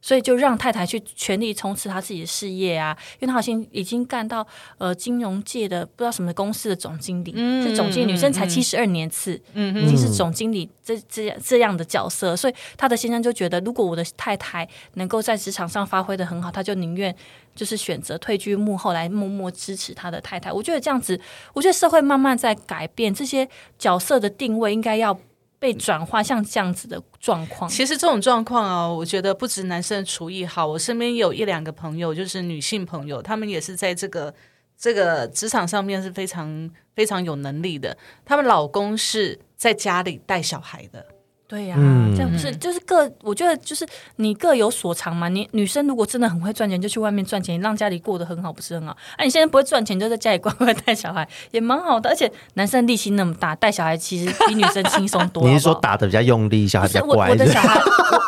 所以就让太太去全力冲刺她自己的事业啊，因为她好像已经干到呃金融界的不知道什么公司的总经理，是总经理，女生才七十二年次，嗯已经是总经理这这样这样的角色，所以她的先生就觉得，如果我的太太能够在职场上发挥的很好，他就宁愿就是选择退居幕后来默默支持他的太太。我觉得这样子，我觉得社会慢慢在改变，这些角色的定位应该要。被转化像这样子的状况，其实这种状况啊，我觉得不止男生的厨艺好，我身边有一两个朋友，就是女性朋友，她们也是在这个这个职场上面是非常非常有能力的，她们老公是在家里带小孩的。对呀，这样不是就是各，我觉得就是你各有所长嘛。你女生如果真的很会赚钱，就去外面赚钱，让家里过得很好，不是很好？哎，你现在不会赚钱，就在家里乖乖带小孩，也蛮好的。而且男生力气那么大，带小孩其实比女生轻松多。你是说打的比较用力，小孩比较乖？我的小孩，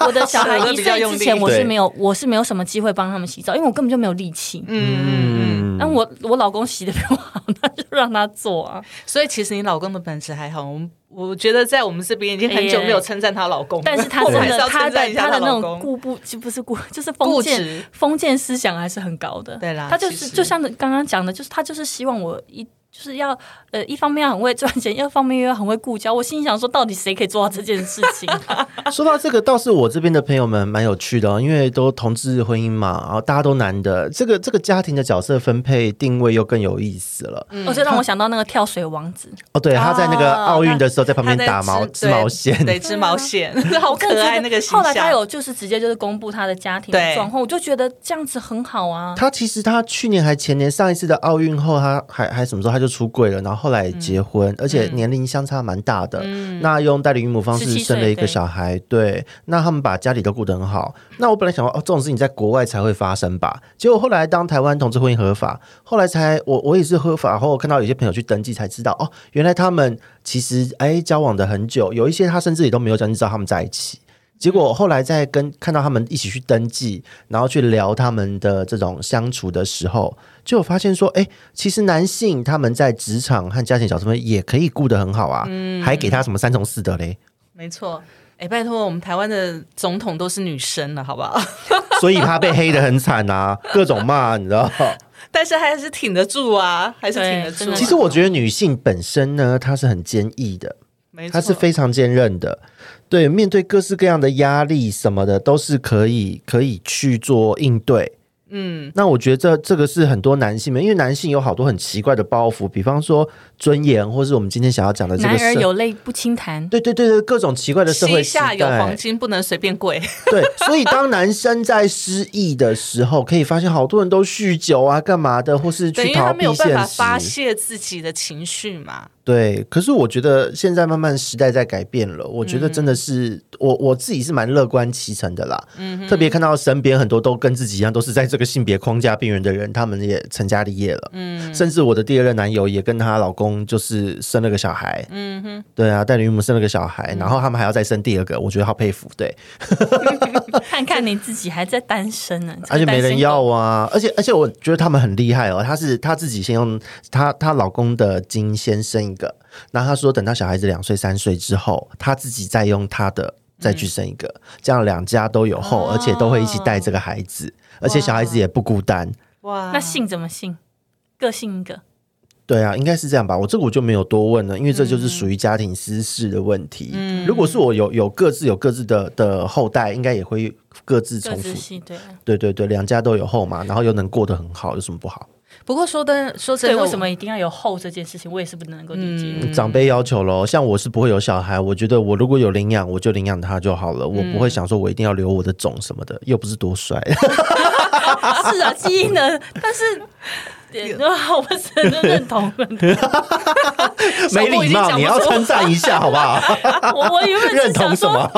我的小孩 <laughs> 一岁之前，我是没有，我是没有什么机会帮他们洗澡，因为我根本就没有力气。嗯，那我我老公洗的比我好，那就让他做啊。所以其实你老公的本事还好，我们。我觉得在我们这边已经很久没有称赞她老公，但是她真的，她的她的那种固不就不是固，就是封建封建思想还是很高的。对啦，她就是就像刚刚讲的，就是她就是希望我一。就是要呃，一方面要很会赚钱，一方面又要很会顾家。我心想说，到底谁可以做到这件事情？<laughs> 说到这个，倒是我这边的朋友们蛮有趣的哦，因为都同志婚姻嘛，然后大家都男的，这个这个家庭的角色分配定位又更有意思了。我就让我想到那个跳水王子哦，对，他在那个奥运的时候在旁边打毛织毛线，对，织毛线，好可爱那个形象。后来他有就是直接就是公布他的家庭状况，我就觉得这样子很好啊。他其实他去年还前年上一次的奥运后，他还还什么时候他就出柜了，然后。后来结婚，而且年龄相差蛮大的。那用代理孕母方式生了一个小孩，对。那他们把家里都顾得很好。那我本来想说，哦，这种事情在国外才会发生吧？结果后来当台湾同志婚姻合法，后来才我我也是合法后，看到有些朋友去登记才知道，哦，原来他们其实哎交往的很久，有一些他甚至也都没有讲，你知道他们在一起。结果后来在跟看到他们一起去登记，然后去聊他们的这种相处的时候，就有发现说，哎，其实男性他们在职场和家庭角色面也可以顾得很好啊，嗯还给他什么三从四德嘞？没错，哎，拜托，我们台湾的总统都是女生了，好不好？<laughs> <laughs> 所以他被黑的很惨啊，各种骂，你知道？但是还是挺得住啊，还是挺得住。其实我觉得女性本身呢，她是很坚毅的，她是非常坚韧的。对，面对各式各样的压力什么的，都是可以可以去做应对。嗯，那我觉得这这个是很多男性们，因为男性有好多很奇怪的包袱，比方说尊严，或是我们今天想要讲的这个“男儿有泪不轻弹”。对对对对，各种奇怪的社会下有黄金不能随便跪。对，所以当男生在失意的时候，可以发现好多人都酗酒啊，干嘛的，或是去逃避现实，发泄自己的情绪嘛。对，可是我觉得现在慢慢时代在改变了，我觉得真的是我我自己是蛮乐观其成的啦。嗯，特别看到身边很多都跟自己一样，都是在这个性别框架边缘的人，他们也成家立业了。嗯，甚至我的第二任男友也跟她老公就是生了个小孩。嗯哼，对啊，代理孕母生了个小孩，然后他们还要再生第二个，我觉得好佩服。对，<laughs> <laughs> 看看你自己还在单身呢，<laughs> 而且没人要啊，而且而且我觉得他们很厉害哦，她是她自己先用她她老公的精先生一。个，然后她说等到小孩子两岁三岁之后，她自己再用她的再去生一个，这样两家都有后，而且都会一起带这个孩子，而且小孩子也不孤单。哇，那姓怎么姓？各姓一个？对啊，应该是这样吧。我这个我就没有多问了，因为这就是属于家庭私事的问题。嗯，如果是我有有各自有各自的的后代，应该也会各自重复。对，对对对，两家都有后嘛，然后又能过得很好，有什么不好？不过说的说真的，为什么一定要有后这件事情，我也是不能够理解。长辈要求喽，像我是不会有小孩，我觉得我如果有领养，我就领养他就好了，我不会想说我一定要留我的种什么的，又不是多帅。<laughs> 是啊，基因的，但是。<laughs> 我不是很认同，<laughs> 没礼貌，你要称赞一下 <laughs> 好不好？我我原本认同什么？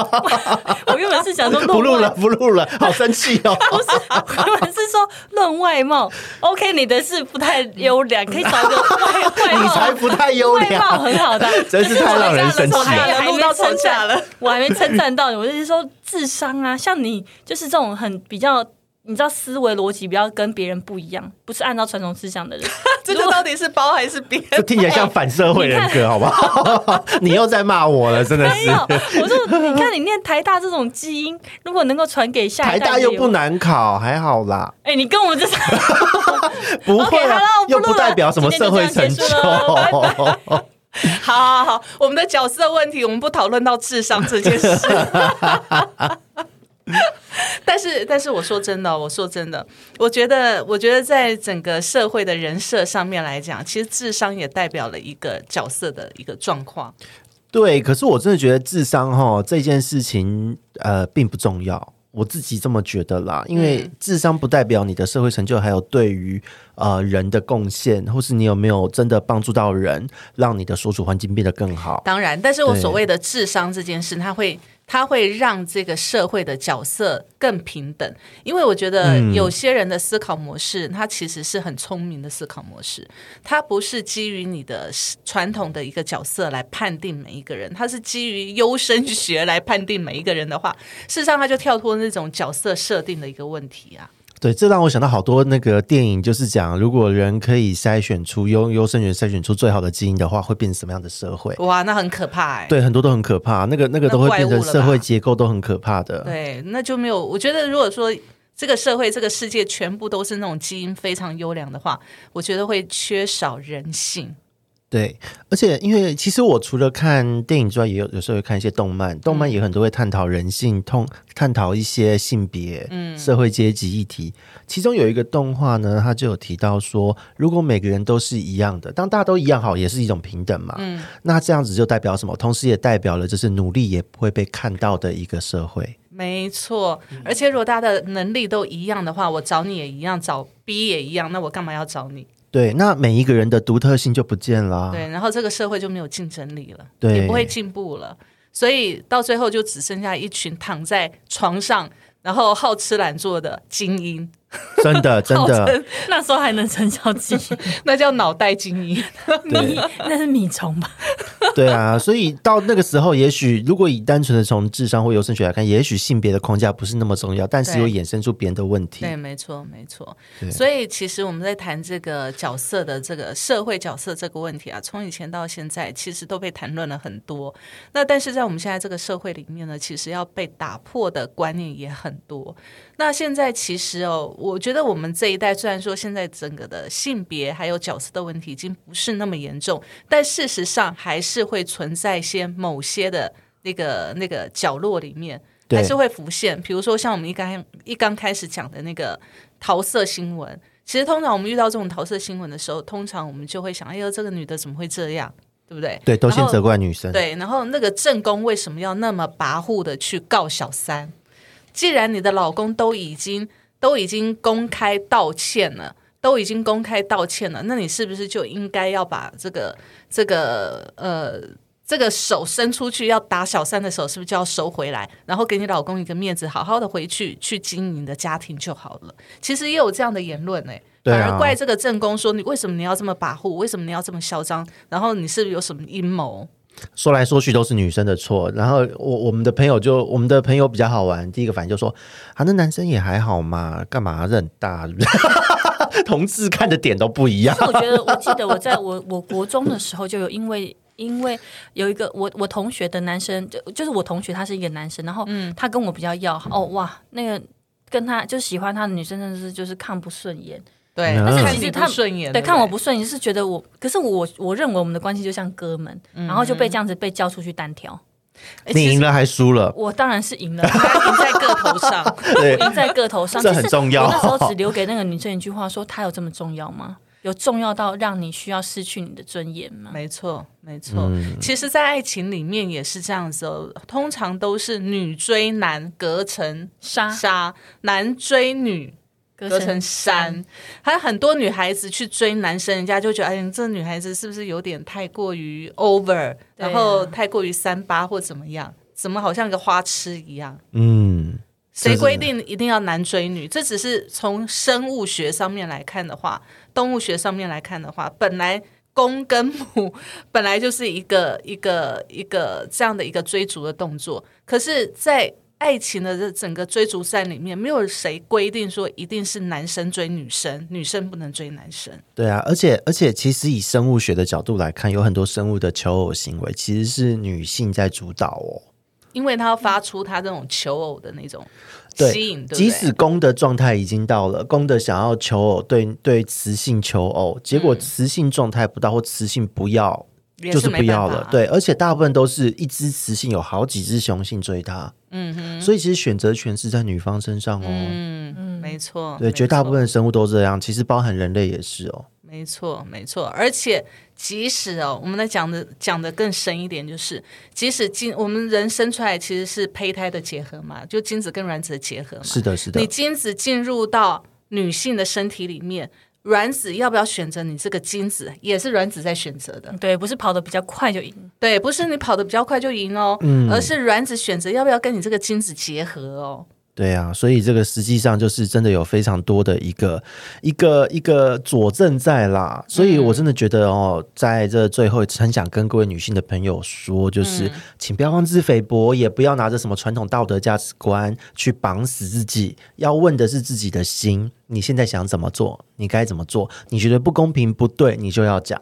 我原本是想说不录了，不录了，好生气哦！不是，我原本是说论外貌，OK，你的是不太优良，可以找个外外貌，你才不太优良，外貌很好的，真是太让人生气了。还没称赞了，我还没称赞到你，我就是说智商啊，像你就是这种很比较。你知道思维逻辑不要跟别人不一样，不是按照传统思想的人。<laughs> 这个到底是包还是扁？这听起来像反社会人格，好不好？<laughs> 你又在骂我了，真的是。没有，我说你看你念台大这种基因，如果能够传给下一代，台大又不。难考，还好啦，哎、你跟我们这是 <laughs> 不会又不代表什么社会成就。好好好，我们的角色问题，我们不讨论到智商这件事。<laughs> 但是，但是我说真的，我说真的，我觉得，我觉得在整个社会的人设上面来讲，其实智商也代表了一个角色的一个状况。对，可是我真的觉得智商哈这件事情呃并不重要，我自己这么觉得啦。因为智商不代表你的社会成就，还有对于呃人的贡献，或是你有没有真的帮助到人，让你的所处环境变得更好。当然，但是我所谓的智商这件事，它会它会让这个社会的角色更平等，因为我觉得嗯。有些人的思考模式，他其实是很聪明的思考模式，它不是基于你的传统的一个角色来判定每一个人，它是基于优生学来判定每一个人的话，事实上他就跳脱那种角色设定的一个问题啊。对，这让我想到好多那个电影，就是讲如果人可以筛选出优优生学筛选出最好的基因的话，会变成什么样的社会？哇，那很可怕哎、对，很多都很可怕，那个那个都会变成社会结构都很可怕的。对，那就没有。我觉得，如果说这个社会、这个世界全部都是那种基因非常优良的话，我觉得会缺少人性。对，而且因为其实我除了看电影之外，也有有时候会看一些动漫，动漫也很多会探讨人性，通探讨一些性别、嗯社会阶级议题。其中有一个动画呢，它就有提到说，如果每个人都是一样的，当大家都一样好，也是一种平等嘛。嗯那这样子就代表什么？同时也代表了就是努力也不会被看到的一个社会。没错，而且如果大家的能力都一样的话，我找你也一样，找 B 也一样，那我干嘛要找你？对，那每一个人的独特性就不见了啊。对，然后这个社会就没有竞争力了，对也不会进步了，所以到最后就只剩下一群躺在床上，然后好吃懒做的精英，真的 <laughs> 真的，那时候还能成小鸡，<laughs> 那叫脑袋精英。米那是米虫吧？<laughs> 对啊，所以到那个时候，也许如果以单纯的从智商或优生学来看，也许性别的框架不是那么重要，但是又衍生出别人的问题。对，没错，没错对。所以其实我们在谈这个角色的这个社会角色这个问题啊，从以前到现在，其实都被谈论了很多。那但是在我们现在这个社会里面呢，其实要被打破的观念也很多。那现在其实哦，我觉得我们这一代虽然说现在整个的性别还有角色的问题已经不是那么严重，但事实上还是会存在一些某些的那个那个角落里面。还是会浮现。比如说像我们一刚一刚开始讲的那个桃色新闻，其实通常我们遇到这种桃色新闻的时候，通常我们就会想，哎呦，这个女的怎么会这样，对不对？对，都先责怪女生。对，然后那个正宫为什么要那么跋扈的去告小三？既然你的老公都已经都已经公开道歉了，都已经公开道歉了，那你是不是就应该要把这个这个呃这个手伸出去要打小三的手，是不是就要收回来，然后给你老公一个面子，好好的回去去经营你的家庭就好了？其实也有这样的言论呢、反而怪这个正宫说你为什么你要这么跋扈，为什么你要这么嚣张，然后你是不是有什么阴谋？说来说去都是女生的错。然后我我们的朋友就我们的朋友比较好玩，第一个反应就说啊，那男生也还好嘛，干嘛这很大？<laughs> 同志看的点都不一样。我觉得，我记得我在我我国中的时候就有因为。因为有一个我我同学的男生，就就是我同学，他是一个男生，然后他跟我比较要好哦哇，那个跟他就喜欢他的女生真的是就是看不顺眼，对，嗯。但是其实他不顺眼，对，看我不顺眼是觉得我，可是我我认为我们的关系就像哥们，然后就被这样子被叫出去单挑，你赢了还输了，我当然是赢了，他赢在个头上，<laughs> 对，赢在个头上，这很重要我那时候只留给那个女生一句话，说她有这么重要吗？有重要到让你需要失去你的尊严吗？没错，没错。嗯其实，在爱情里面也是这样子哦，通常都是女追男隔层杀纱，男追女隔隔层山。还有很多女孩子去追男生，人家就觉得，哎呀，这女孩子是不是有点太过于 over，、啊然后太过于三八或怎么样？怎么好像个花痴一样？嗯，谁规定一定要男追女？这只是从生物学上面来看的话，动物学上面来看的话，本来公跟母本来就是一个一个一个这样的一个追逐的动作，可是，在爱情的这整个追逐战里面，没有谁规定说一定是男生追女生，女生不能追男生。对啊，而且而且，其实以生物学的角度来看，有很多生物的求偶行为其实是女性在主导哦。因为她要发出她这种求偶的那种对吸引，对不对即使公的状态已经到了，公的想要求偶，对对雌性求偶，结果雌性状态不到或雌性不要，也就是不要了。，对，而且大部分都是一只雌性有好几只雄性追她，嗯哼，所以其实选择权是在女方身上哦。嗯嗯，没错，对，绝大部分的生物都这样，其实包含人类也是哦。没错，没错，而且即使哦，我们来讲的讲的更深一点，就是即使精我们人生出来其实是胚胎的结合嘛，就精子跟卵子的结合嘛。是的，是的你，精子进入到女性的身体里面，卵子要不要选择你这个精子，也是卵子在选择的。对，不是跑得比较快就赢。对，不是你跑得比较快就赢哦，而是卵子选择要不要跟你这个精子结合哦。对啊，所以这个实际上就是真的有非常多的一个一个一个佐证在啦，所以我真的觉得哦，在这最后很想跟各位女性的朋友说，就是、请不要妄自菲薄，也不要拿着什么传统道德价值观去绑死自己，要问的是自己的心，你现在想怎么做，你该怎么做，你觉得不公平不对，你就要讲，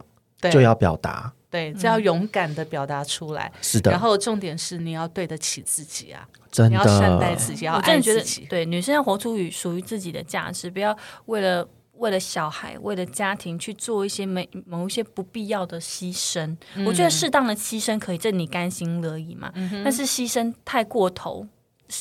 就要表达，对，这要勇敢的表达出来。是的然，后重点是你要对得起自己啊，真你要善待。自己，要我真的觉得爱自己，。对女生要活出与属于自己的价值，不要为了为了小孩、为了家庭去做一些没某一些不必要的牺牲。我觉得适当的牺牲可以，这你甘心乐意嘛？但是牺牲太过头，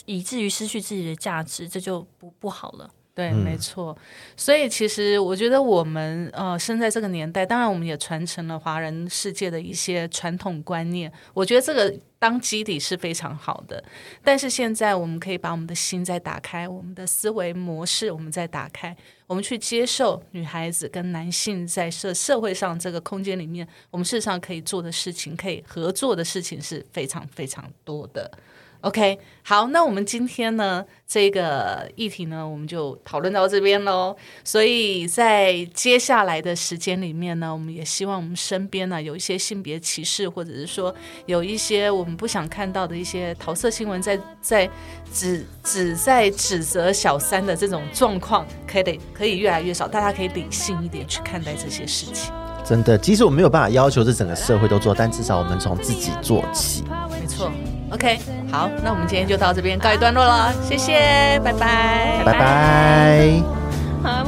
以至于失去自己的价值，这就不不好了。对，没错。所以其实我觉得我们呃生在这个年代，当然我们也传承了华人世界的一些传统观念。我觉得这个当基底是非常好的。但是现在我们可以把我们的心再打开，我们的思维模式我们再打开，我们去接受女孩子跟男性在社社会上这个空间里面，我们事实上可以做的事情，可以合作的事情是非常非常多的。OK，好，那我们今天呢这个议题呢，我们就讨论到这边喽。所以在接下来的时间里面呢，我们也希望我们身边呢有一些性别歧视，或者是说有一些我们不想看到的一些桃色新闻在，在只只在指责小三的这种状况，可以可以越来越少，大家可以理性一点去看待这些事情。真的，即使我没有办法要求这整个社会都做，但至少我们从自己做起。没错，OK，好，那我们今天就到这边告一段落了，谢谢，拜拜，拜拜。I